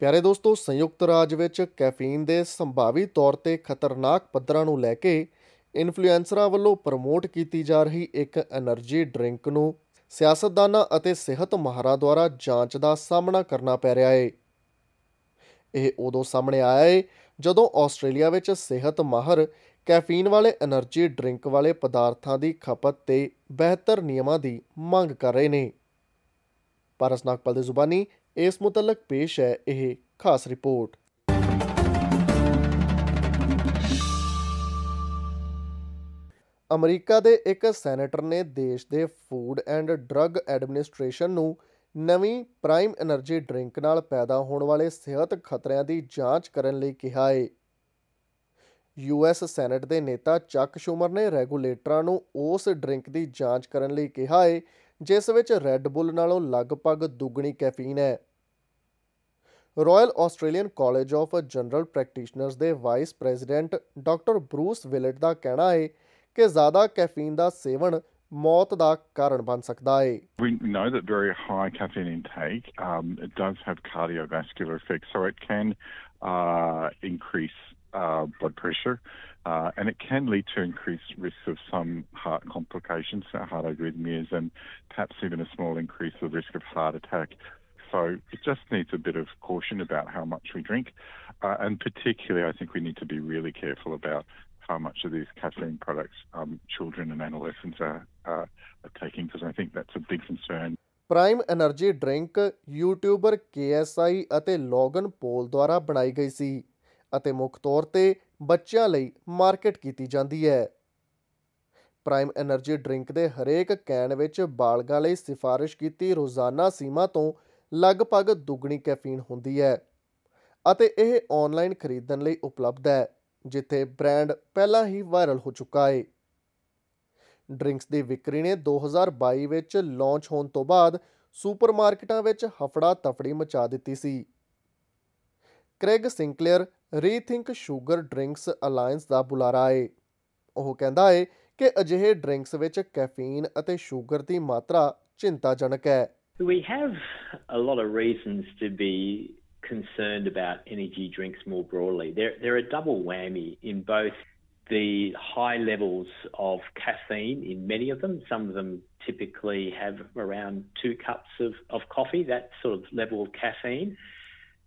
ਪਿਆਰੇ ਦੋਸਤੋ ਸੰਯੁਕਤ ਰਾਜ ਵਿੱਚ ਕੈਫੀਨ ਦੇ ਸੰਭਾਵੀ ਤੌਰ ਤੇ ਖਤਰਨਾਕ ਪੱਧਰਾਂ ਨੂੰ ਲੈ ਕੇ ਇਨਫਲੂਐਂਸਰਾਂ ਵੱਲੋਂ ਪ੍ਰਮੋਟ ਕੀਤੀ ਜਾ ਰਹੀ ਇੱਕ એનર્ਜੀ ਡਰਿੰਕ ਨੂੰ ਸਿਆਸਤਦਾਨਾਂ ਅਤੇ ਸਿਹਤ ਮਾਹਰਾਂ ਦੁਆਰਾ ਜਾਂਚ ਦਾ ਸਾਹਮਣਾ ਕਰਨਾ ਪੈ ਰਿਹਾ ਹੈ ਇਹ ਉਦੋਂ ਸਾਹਮਣੇ ਆਇਆ ਹੈ ਜਦੋਂ ਆਸਟ੍ਰੇਲੀਆ ਵਿੱਚ ਸਿਹਤ ਮਾਹਰ ਕੈਫੀਨ ਵਾਲੇ એનર્ਜੀ ਡਰਿੰਕ ਵਾਲੇ ਪਦਾਰਥਾਂ ਦੀ ਖਪਤ ਤੇ ਬਿਹਤਰ ਨਿਯਮਾਂ ਦੀ ਮੰਗ ਕਰ ਰਹੇ ਨੇ ਪਰਸਨਾਕਪਲ ਦੇ ਜ਼ੁਬਾਨੀ ਇਸ ਮੁਤਲਕ ਪੇਸ਼ ਹੈ ਇਹ ਖਾਸ ਰਿਪੋਰਟ ਅਮਰੀਕਾ ਦੇ ਇੱਕ ਸੈਨੇਟਰ ਨੇ ਦੇਸ਼ ਦੇ ਫੂਡ ਐਂਡ ਡਰੱਗ ਐਡਮਿਨਿਸਟ੍ਰੇਸ਼ਨ ਨੂੰ ਨਵੀਂ ਪ੍ਰਾਈਮ એનર્ਜੀ ਡਰਿੰਕ ਨਾਲ ਪੈਦਾ ਹੋਣ ਵਾਲੇ ਸਿਹਤ ਖਤਰਿਆਂ ਦੀ ਜਾਂਚ ਕਰਨ ਲਈ ਕਿਹਾ ਹੈ ਯੂਐਸ ਸੈਨੇਟ ਦੇ ਨੇਤਾ ਚੱਕ ਸ਼ੂਮਰ ਨੇ ਰੈਗੂਲੇਟਰਾਂ ਨੂੰ ਉਸ ਡਰਿੰਕ ਦੀ ਜਾਂਚ ਕਰਨ ਲਈ ਕਿਹਾ ਹੈ ਜਿਸ ਵਿੱਚ ਰੈੱਡ ਬੁੱਲ ਨਾਲੋਂ ਲਗਭਗ ਦੁੱਗਣੀ ਕੈਫੀਨ ਹੈ Royal Australian college of general practitioners ਦੇ vice president doctor Bruce Wilt ਦਾ ਕਹਿਣਾ ਹੈ ਕਿ ਜ਼ਿਆਦਾ ਕੈਫੀਨ ਦਾ ਸੇਵਨ ਮੌਤ ਦਾ ਕਾਰਨ ਬਣ ਸਕਦਾ ਹੈ we know that very high caffeine intake um, it does have cardiovascular effects so it can uh, increase uh, blood pressure, uh, and it can lead to increased risk of some heart complications, heart arrhythmias, and perhaps even a small increase of risk of heart attack. So it just needs a bit of caution about how much we drink, uh, and particularly, I think we need to be really careful about how much of these caffeine products um, children and adolescents are, are, are taking, because I think that's a big concern. Prime energy drink YouTuber KSI ਅਤੇ Logan Paul ਦੁਆਰਾ ਬਣਾਈ ਗਈ ਸੀ ਅਤੇ ਮੁੱਖ ਤੌਰ ਤੇ ਬੱਚਿਆਂ ਲਈ ਮਾਰਕੀਟ ਕੀਤੀ ਜਾਂਦੀ ਹੈ ਪ੍ਰਾਈਮ એનર્ਜੀ ਡਰਿੰਕ ਦੇ ਹਰੇਕ ਕੈਨ ਵਿੱਚ ਬਾਲਗਾਂ ਲਈ ਸਿਫਾਰਿਸ਼ ਕੀਤੀ ਰੋਜ਼ਾਨਾ ਸੀਮਾ ਤੋਂ ਲਗਭਗ ਦੁੱਗਣੀ ਕੈਫੀਨ ਹੁੰਦੀ ਹੈ ਅਤੇ ਇਹ ਆਨਲਾਈਨ ਖਰੀਦਣ ਲਈ ਉਪਲਬਧ ਹੈ ਜਿੱਥੇ ਬ੍ਰਾਂਡ ਪਹਿਲਾਂ ਹੀ ਵਾਇਰਲ ਹੋ ਚੁੱਕਾ ਹੈ ਡਰਿੰਕਸ ਦੀ ਵਿਕਰੀ ਨੇ 2022 ਵਿੱਚ ਲਾਂਚ ਹੋਣ ਤੋਂ ਬਾਅਦ ਸੁਪਰਮਾਰਕਟਾਂ ਵਿੱਚ ਹਫੜਾ ਤਫੜੀ ਮਚਾ ਦਿੱਤੀ ਸੀ Craig Sinclair rethink sugar drinks alliance ਦਾ ਬੁਲਾਰਾ ਏ ਉਹ ਕਹਿੰਦਾ ਏ ਕਿ ਅਜਿਹੇ ਡਰਿੰਕਸ ਵਿੱਚ ਕੈਫੀਨ ਅਤੇ 슈ਗਰ ਦੀ ਮਾਤਰਾ ਚਿੰਤਾਜਨਕ ਹੈ We have a lot of reasons to be concerned about energy drinks more broadly. there there a double whammy in both the high levels of caffeine in many of them. Some of them typically have around two cups of, of coffee, that sort of level of caffeine.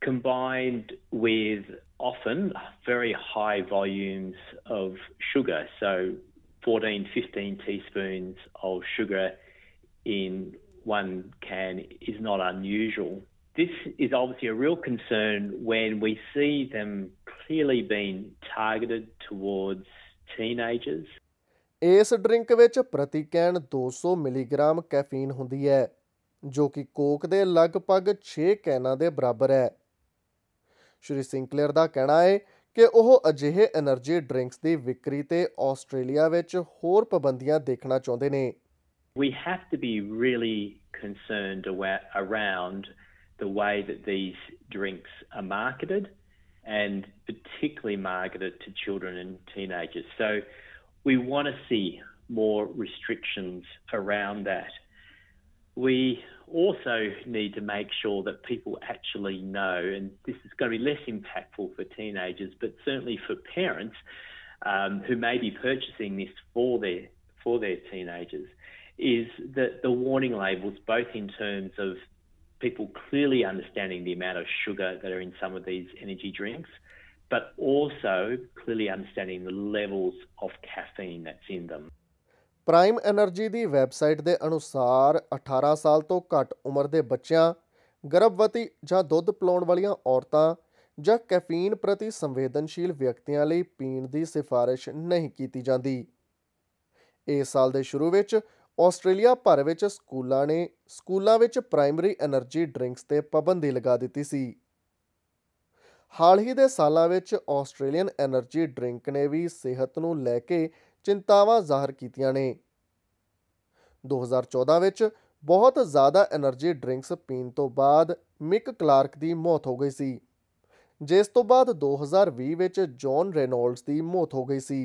combined with often very high volumes of sugar. So 14, 15 teaspoons of sugar in one can is not unusual. This is obviously a real concern when we see them clearly being targeted towards teenagers. ਇਸ drink ਵਿੱਚ ਪ੍ਰਤੀ can 200 milligram caffeine ਹੁੰਦੀ ਹੈ ਜੋ ਕਿ Coke ਦੇ ਲਗਭਗ 6 ਕੈਨਾਂ ਦੇ ਬਰਾਬਰ ਹੈ ਸ਼੍ਰੀ ਸਿੰਕਲੇਅਰ ਦਾ ਕਹਿਣਾ ਹੈ ਕਿ ਉਹ ਅਜਿਹੇ એનર્ਜੀ ਡਰਿੰਕਸ ਦੀ ਵਿਕਰੀ ਤੇ ਆਸਟ੍ਰੇਲੀਆ ਵਿੱਚ ਹੋਰ ਪਾਬੰਦੀਆਂ ਦੇਖਣਾ ਚਾਹੁੰਦੇ ਨੇ We have to be really concerned around the way that these drinks are marketed and particularly marketed to children and teenagers. So we want to see more restrictions around that. we also need to make sure that people actually know, and this is going to be less impactful for teenagers, but certainly for parents um, who may be purchasing this for their for their teenagers, is that the warning labels, both in terms of people clearly understanding the amount of sugar that are in some of these energy drinks, but also clearly understanding the levels of caffeine that's in them. Prime energy ਦੀ website ਦੇ ਅਨੁਸਾਰ 18 ਸਾਲ ਤੋਂ ਘੱਟ ਉਮਰ ਦੇ ਬੱਚਿਆਂ ਗਰਭਵਤੀ ਜਾਂ ਦੁੱਧ ਪਿਲਾਉਣ ਵਾਲੀਆਂ ਔਰਤਾਂ ਜਾਂ ਕੈਫੀਨ ਪ੍ਰਤੀ ਸੰਵੇਦਨਸ਼ੀਲ ਵਿਅਕਤੀਆਂ ਲਈ ਪੀਣ ਦੀ ਸਿਫਾਰਿਸ਼ ਨਹੀਂ ਕੀਤੀ ਜਾਂਦੀ ਇਸ ਸਾਲ ਦੇ ਸ਼ੁਰੂ ਵਿੱਚ ਆਸਟ੍ਰੇਲੀਆ ਭਰ ਵਿੱਚ ਸਕੂਲਾਂ ਨੇ ਸਕੂਲਾਂ ਵਿੱਚ ਪ੍ਰਾਇਮਰੀ એનર્ਜੀ ਡਰਿੰਕਸ ਤੇ ਪਾਬੰਦੀ ਲਗਾ ਦਿੱਤੀ ਸੀ ਹਾਲ ਹੀ ਦੇ ਸਾਲਾਂ ਵਿੱਚ ਆਸਟ੍ਰੇਲੀਅਨ એનર્ਜੀ ਡਰਿੰਕ ਨੇ ਵੀ ਸਿਹਤ ਨੂੰ ਲੈ ਕੇ ਚਿੰਤਾਵਾਂ ਜ਼ਾਹਰ ਕੀਤੀਆਂ ਨੇ 2014 ਵਿੱਚ ਬਹੁਤ ਜ਼ਿਆਦਾ એનર્ਜੀ ਡਰਿੰਕਸ ਪੀਣ ਤੋਂ ਬਾਅਦ ਮਿਕ ਕਲਾਰਕ ਦੀ ਮੌਤ ਹੋ ਗਈ ਸੀ ਜਿਸ ਤੋਂ ਬਾਅਦ 2020 ਵਿੱਚ ਜੌਨ ਰੈਨੋਲਡਸ ਦੀ ਮੌਤ ਹੋ ਗਈ ਸੀ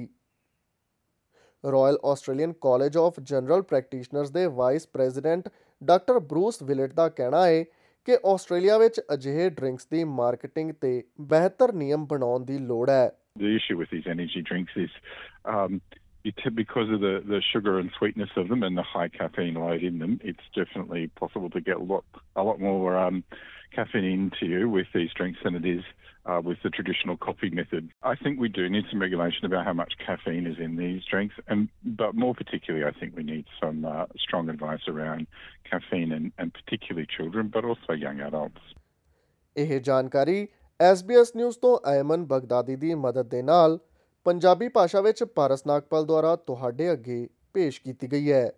royal Australian college of general practitioners ਦੇ vice president doctor Bruce Wilt ਦਾ ਕਹਿਣਾ ਹੈ ਕਿ ਆਸਟ੍ਰੇਲੀਆ ਵਿੱਚ ਅਜਿਹੇ ਡਰਿੰਕਸ ਦੀ ਮਾਰਕੀਟਿੰਗ ਤੇ ਬਿਹਤਰ ਨਿਯਮ ਬਣਾਉਣ ਦੀ ਲੋੜ ਹੈ The issue with these energy drinks is um, because of the, the sugar and sweetness of them and the high caffeine load in them, it's definitely possible to get a lot a lot more um, caffeine into you with these drinks than it is uh, with the traditional coffee method. I think we do need some regulation about how much caffeine is in these drinks, and but more particularly, I think we need some uh, strong advice around caffeine and, and particularly children, but also young adults. ਇਹ ਜਾਣਕਾਰੀ SBS news ਤੋਂ ਐਮਨ ਬਗਦਾਦੀ ਦੀ ਮਦਦ ਦੇ ਨਾਲ ਪੰਜਾਬੀ ਭਾਸ਼ਾ ਵਿੱਚ ਪਾਰਸ ਨਾਗਪਾਲ ਦੁਆਰਾ ਤੁਹਾਡੇ ਅੱਗੇ ਪੇਸ਼ ਕੀਤੀ ਗਈ ਹੈ